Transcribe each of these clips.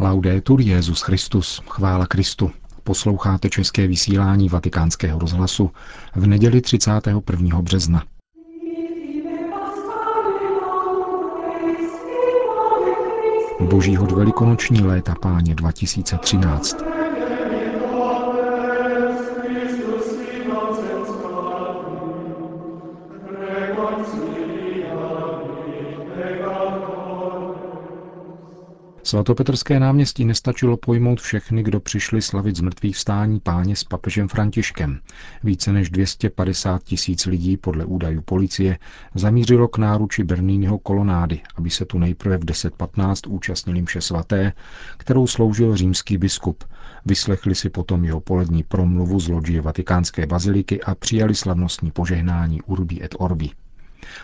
Laudetur Jezus Christus, chvála Kristu. Posloucháte české vysílání Vatikánského rozhlasu v neděli 31. března. Božího velikonoční léta páně 2013. Svatopetrské náměstí nestačilo pojmout všechny, kdo přišli slavit z mrtvých vstání páně s papežem Františkem. Více než 250 tisíc lidí podle údajů policie zamířilo k náruči Bernýního kolonády, aby se tu nejprve v 10.15 účastnili mše svaté, kterou sloužil římský biskup. Vyslechli si potom jeho polední promluvu z loďie vatikánské baziliky a přijali slavnostní požehnání Urbi et Orbi.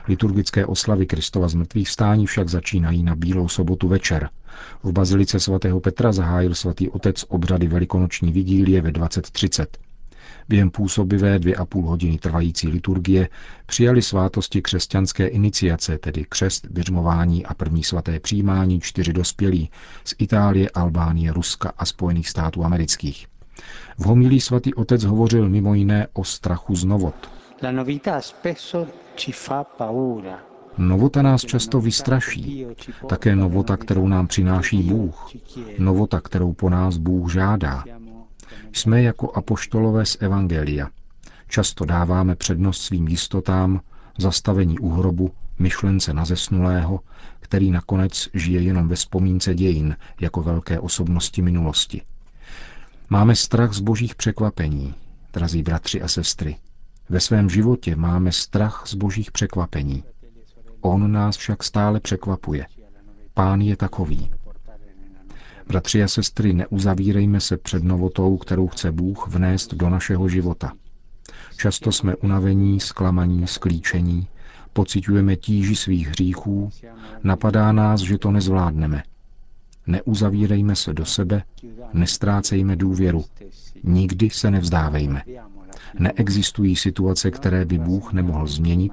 Liturgické oslavy Kristova zmrtvých stání však začínají na Bílou sobotu večer. V bazilice svatého Petra zahájil svatý otec obřady velikonoční vigílie ve 20.30. Během působivé dvě a půl hodiny trvající liturgie přijali svátosti křesťanské iniciace, tedy křest, vyřmování a první svaté přijímání čtyři dospělí z Itálie, Albánie, Ruska a Spojených států amerických. V homilí svatý otec hovořil mimo jiné o strachu z novot. Novota nás často vystraší. Také novota, kterou nám přináší Bůh. Novota, kterou po nás Bůh žádá. Jsme jako apoštolové z Evangelia. Často dáváme přednost svým jistotám, zastavení u hrobu, myšlence na zesnulého, který nakonec žije jenom ve vzpomínce dějin jako velké osobnosti minulosti. Máme strach z božích překvapení, drazí bratři a sestry. Ve svém životě máme strach z božích překvapení. On nás však stále překvapuje. Pán je takový. Bratři a sestry, neuzavírejme se před novotou, kterou chce Bůh vnést do našeho života. Často jsme unavení, zklamaní, sklíčení, pocitujeme tíži svých hříchů, napadá nás, že to nezvládneme. Neuzavírejme se do sebe, nestrácejme důvěru, nikdy se nevzdávejme. Neexistují situace, které by Bůh nemohl změnit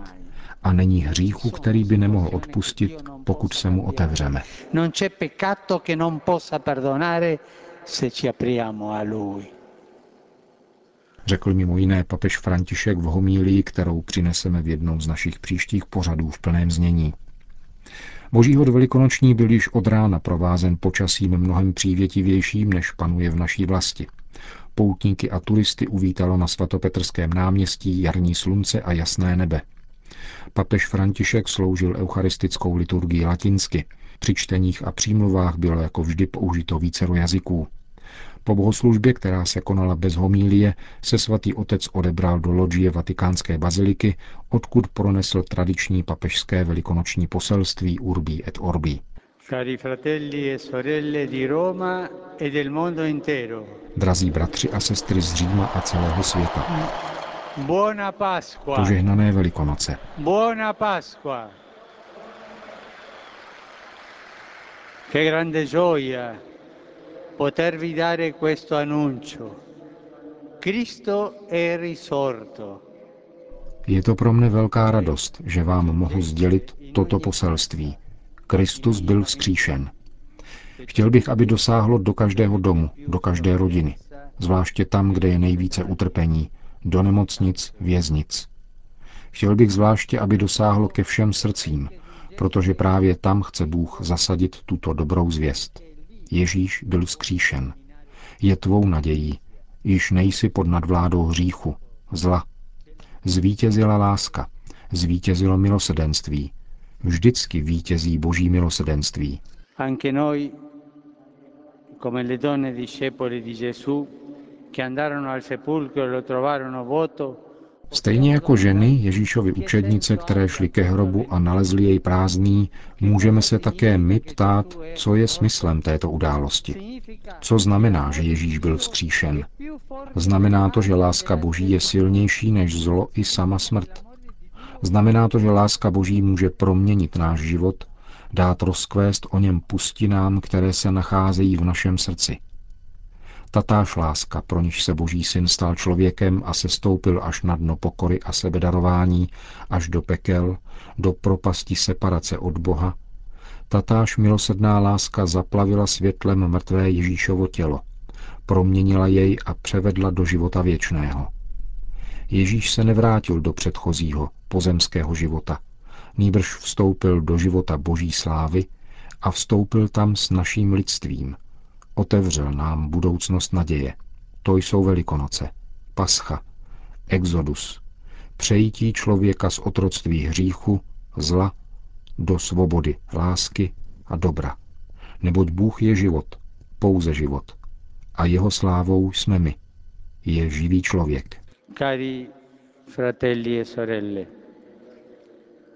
a není hříchu, který by nemohl odpustit, pokud se mu otevřeme. Řekl mimo jiné papež František v homílii, kterou přineseme v jednom z našich příštích pořadů v plném znění. Boží hod velikonoční byl již od rána provázen počasím mnohem přívětivějším, než panuje v naší vlasti. Poutníky a turisty uvítalo na svatopetrském náměstí jarní slunce a jasné nebe. Papež František sloužil eucharistickou liturgii latinsky. Při čteních a přímluvách bylo jako vždy použito vícero jazyků. Po bohoslužbě, která se konala bez homílie, se svatý otec odebral do loďie vatikánské baziliky, odkud pronesl tradiční papežské velikonoční poselství Urbi et Orbi. Cari fratelli e sorelle di Roma e del mondo intero. Drazí bratři a sestry z Říma a celého světa. Buona Pasqua. Požehnané Velikonoce. Buona Pasqua. Che grande gioia potervi dare questo annuncio. Cristo è risorto. Je to pro mne velká radost, že vám mohu sdělit toto poselství. Kristus byl vzkříšen. Chtěl bych, aby dosáhlo do každého domu, do každé rodiny, zvláště tam, kde je nejvíce utrpení, do nemocnic, věznic. Chtěl bych zvláště, aby dosáhlo ke všem srdcím, protože právě tam chce Bůh zasadit tuto dobrou zvěst. Ježíš byl vzkříšen. Je tvou nadějí, již nejsi pod nadvládou hříchu, zla. Zvítězila láska, zvítězilo milosedenství, vždycky vítězí boží milosedenství. Anche noi, come le donne discepoli di Gesù, che andarono al sepulcro e lo trovarono vuoto, Stejně jako ženy, Ježíšovi učednice, které šly ke hrobu a nalezly jej prázdný, můžeme se také my ptát, co je smyslem této události. Co znamená, že Ježíš byl vzkříšen? Znamená to, že láska Boží je silnější než zlo i sama smrt. Znamená to, že láska Boží může proměnit náš život, dát rozkvést o něm pustinám, které se nacházejí v našem srdci. Tatáž láska, pro níž se Boží syn stal člověkem a se stoupil až na dno pokory a sebedarování, až do pekel, do propasti separace od Boha, Tatáž milosrdná láska zaplavila světlem mrtvé Ježíšovo tělo, proměnila jej a převedla do života věčného. Ježíš se nevrátil do předchozího, pozemského života, nýbrž vstoupil do života boží slávy a vstoupil tam s naším lidstvím. Otevřel nám budoucnost naděje. To jsou Velikonoce, Pascha, Exodus, přejítí člověka z otroctví hříchu, zla, do svobody, lásky a dobra. Neboť Bůh je život, pouze život. A jeho slávou jsme my. Je živý člověk. Cari fratelli e sorelle,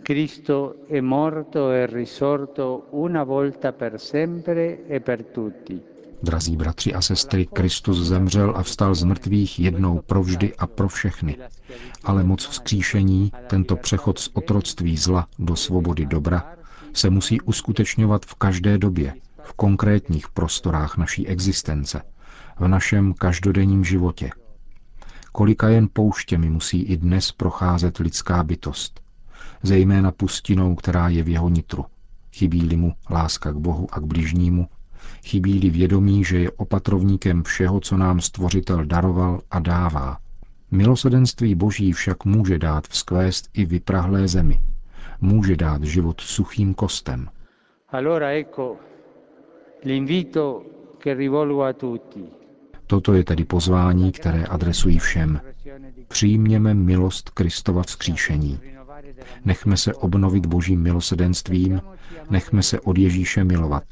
Cristo è morto e risorto una volta per sempre e per tutti. Drazí bratři a sestry, Kristus zemřel a vstal z mrtvých jednou provždy a pro všechny. Ale moc vzkříšení, tento přechod z otroctví zla do svobody dobra, se musí uskutečňovat v každé době, v konkrétních prostorách naší existence, v našem každodenním životě. Kolika jen pouštěmi musí i dnes procházet lidská bytost, zejména pustinou, která je v jeho nitru. Chybí-li mu láska k Bohu a k bližnímu, chybí-li vědomí, že je opatrovníkem všeho, co nám Stvořitel daroval a dává. Milosedenství Boží však může dát vzkvést i vyprahlé zemi. Může dát život suchým kostem. Allora ecco l'invito che rivolgo a tutti. Toto je tedy pozvání, které adresují všem. Přijměme milost Kristova vzkříšení. Nechme se obnovit božím milosedenstvím, nechme se od Ježíše milovat.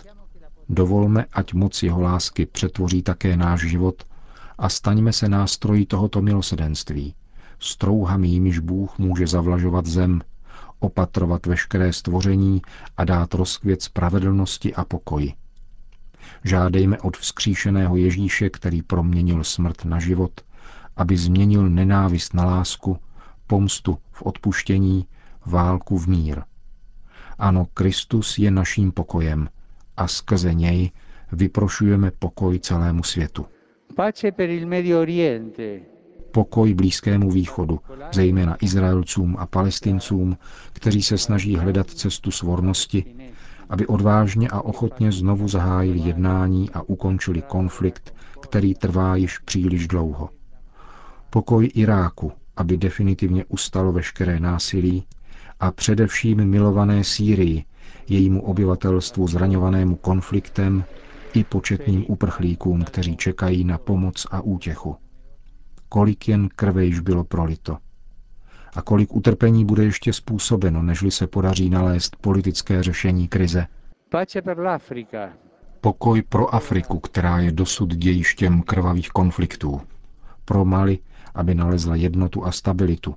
Dovolme, ať moc jeho lásky přetvoří také náš život a staňme se nástroji tohoto milosedenství. Strouhami jimiž Bůh může zavlažovat zem, opatrovat veškeré stvoření a dát rozkvět spravedlnosti a pokoji. Žádejme od vzkříšeného Ježíše, který proměnil smrt na život, aby změnil nenávist na lásku, pomstu v odpuštění, válku v mír. Ano, Kristus je naším pokojem a skrze něj vyprošujeme pokoj celému světu. Pace per il Medio Oriente, Pokoj Blízkému východu, zejména Izraelcům a Palestincům, kteří se snaží hledat cestu svornosti, aby odvážně a ochotně znovu zahájili jednání a ukončili konflikt, který trvá již příliš dlouho. Pokoj Iráku, aby definitivně ustalo veškeré násilí a především milované Sýrii, jejímu obyvatelstvu zraňovanému konfliktem i početným uprchlíkům, kteří čekají na pomoc a útěchu. Kolik jen krve již bylo prolito. A kolik utrpení bude ještě způsobeno, nežli se podaří nalézt politické řešení krize. Pokoj pro Afriku, která je dosud dějištěm krvavých konfliktů. Pro Mali, aby nalezla jednotu a stabilitu.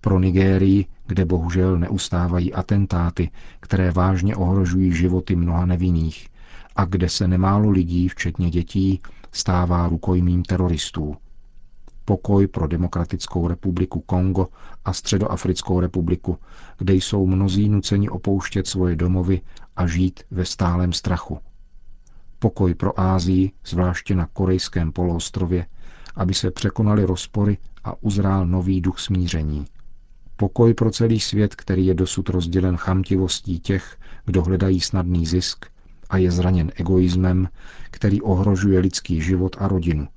Pro Nigérii, kde bohužel neustávají atentáty, které vážně ohrožují životy mnoha nevinných a kde se nemálo lidí, včetně dětí, stává rukojmím teroristů. Pokoj pro Demokratickou republiku Kongo a Středoafrickou republiku, kde jsou mnozí nuceni opouštět svoje domovy a žít ve stálem strachu. Pokoj pro Ázii, zvláště na korejském poloostrově, aby se překonaly rozpory a uzrál nový duch smíření. Pokoj pro celý svět, který je dosud rozdělen chamtivostí těch, kdo hledají snadný zisk a je zraněn egoismem, který ohrožuje lidský život a rodinu.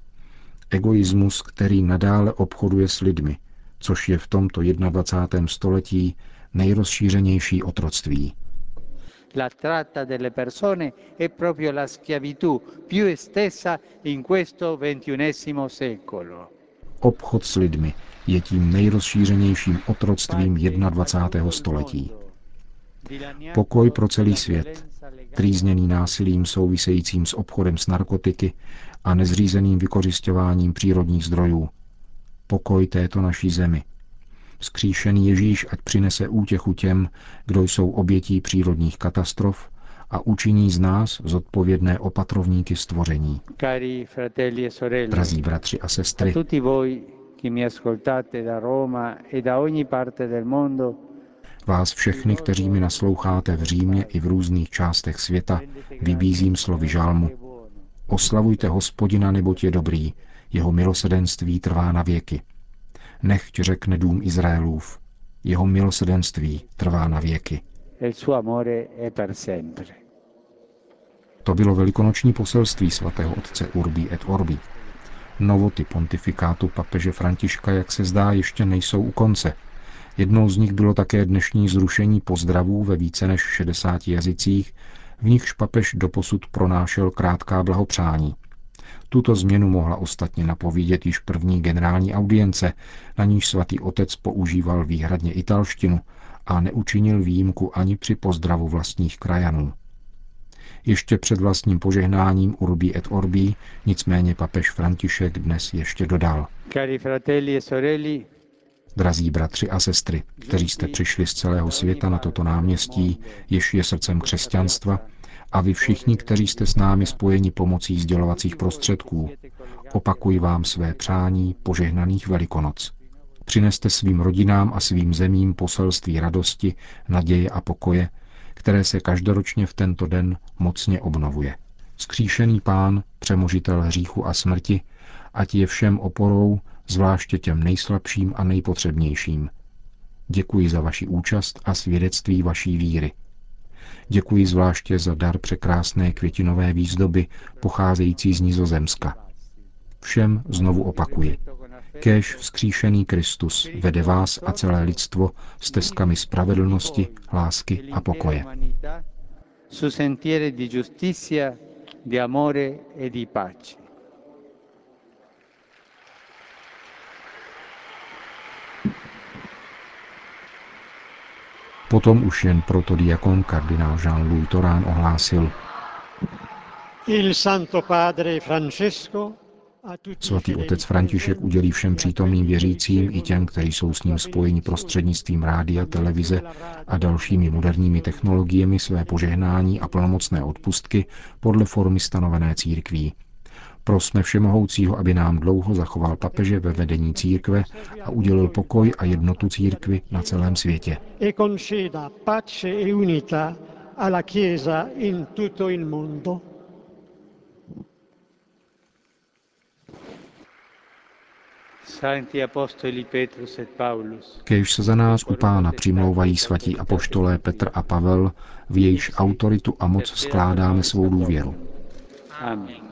Egoismus, který nadále obchoduje s lidmi, což je v tomto 21. století nejrozšířenější otroctví. La tratta delle persone è proprio la schiavitù più estesa in questo ventunesimo secolo. Obchod s lidmi je tím nejrozšířenějším otroctvím 21. století. Pokoj pro celý svět, trýzněný násilím souvisejícím s obchodem s narkotiky a nezřízeným vykořišťováním přírodních zdrojů. Pokoj této naší zemi. Vzkříšený Ježíš ať přinese útěchu těm, kdo jsou obětí přírodních katastrof a učiní z nás zodpovědné opatrovníky stvoření. Cari fratelli e sorelle, Drazí bratři a a sestry, tutti voi che mi ascoltate da Roma e da ogni parte del mondo, vás všechny, kteří mi nasloucháte v Římě i v různých částech světa, vybízím slovy žálmu. Oslavujte hospodina, neboť je dobrý, jeho milosedenství trvá na věky. Nechť řekne dům Izraelův, jeho milosedenství trvá na věky. e. To bylo velikonoční poselství svatého otce Urbi et Orbi. Novoty pontifikátu papeže Františka, jak se zdá, ještě nejsou u konce. Jednou z nich bylo také dnešní zrušení pozdravů ve více než 60 jazycích, v nichž papež doposud pronášel krátká blahopřání. Tuto změnu mohla ostatně napovídět již první generální audience, na níž svatý otec používal výhradně italštinu a neučinil výjimku ani při pozdravu vlastních krajanů. Ještě před vlastním požehnáním Urbi et Orbi, nicméně papež František dnes ještě dodal. Cari fratelli e sorelle, Drazí bratři a sestry, kteří jste přišli z celého světa na toto náměstí, jež je srdcem křesťanstva, a vy všichni, kteří jste s námi spojeni pomocí sdělovacích prostředků, opakuji vám své přání požehnaných Velikonoc. Přineste svým rodinám a svým zemím poselství radosti, naděje a pokoje, které se každoročně v tento den mocně obnovuje. Skříšený pán, přemožitel hříchu a smrti, ať je všem oporou, zvláště těm nejslabším a nejpotřebnějším. Děkuji za vaši účast a svědectví vaší víry. Děkuji zvláště za dar překrásné květinové výzdoby pocházející z Nizozemska. Všem znovu opakuji. Kéž vzkříšený Kristus vede vás a celé lidstvo stezkami spravedlnosti, lásky a pokoje. Su sentieri di giustizia, di amore e di pace. Potom už jen protodiakon kardinál Jean-Louis Torán ohlásil. Il Santo Padre Francesco Svatý otec František udělí všem přítomným věřícím i těm, kteří jsou s ním spojeni prostřednictvím rádia, televize a dalšími moderními technologiemi své požehnání a plnomocné odpustky podle formy stanovené církví. Prosme Všemohoucího, aby nám dlouho zachoval papeže ve vedení církve a udělil pokoj a jednotu církvy na celém světě. e e unità alla Chiesa in tutto il mondo. Santi Apostoli Petrus et Paulus, Kéž se za nás u pána přimlouvají svatí apoštolé Petr a Pavel, v jejichž autoritu a moc skládáme svou důvěru. Amen.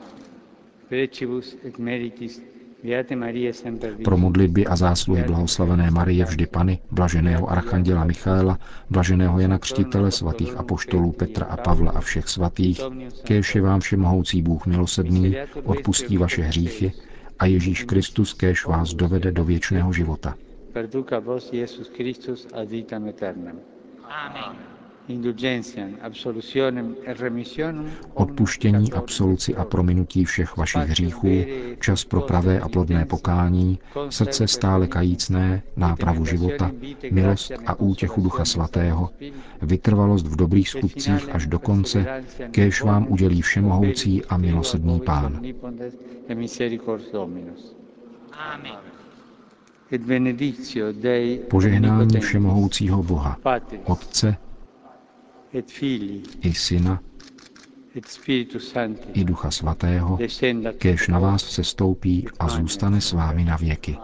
Pro modlitby a zásluhy blahoslavené Marie vždy Pany, blaženého archanděla Michaela, blaženého Jana Křtitele, svatých apoštolů Petra a Pavla a všech svatých, kéž je vám všemohoucí Bůh milosrdný, odpustí vaše hříchy a Ježíš Kristus kéž vás dovede do věčného života. perduca vos Iesus Christus ad vitam aeternam. Amen. Odpuštění, absoluci a prominutí všech vašich hříchů, čas pro pravé a plodné pokání, srdce stále kajícné, nápravu života, milost a útěchu Ducha Svatého, vytrvalost v dobrých skutcích až do konce, kéž vám udělí všemohoucí a milosrdný Pán. E. Amen. Požehnání všemohoucího Boha, Otce i Syna et Spiritus Sancti, i Ducha Svatého, kéž na vás sestoupí a zůstane s vámi na věky.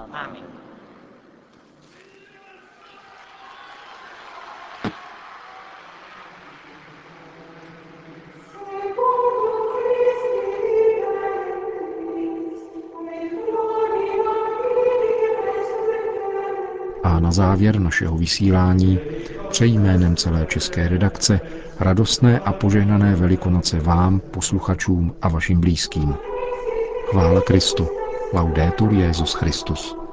A na závěr našeho vysílání přeji jménem celé české redakce radostné a požehnané velikonoce vám, posluchačům a vašim blízkým. Chvála Kristu. Laudetur Jezus Christus.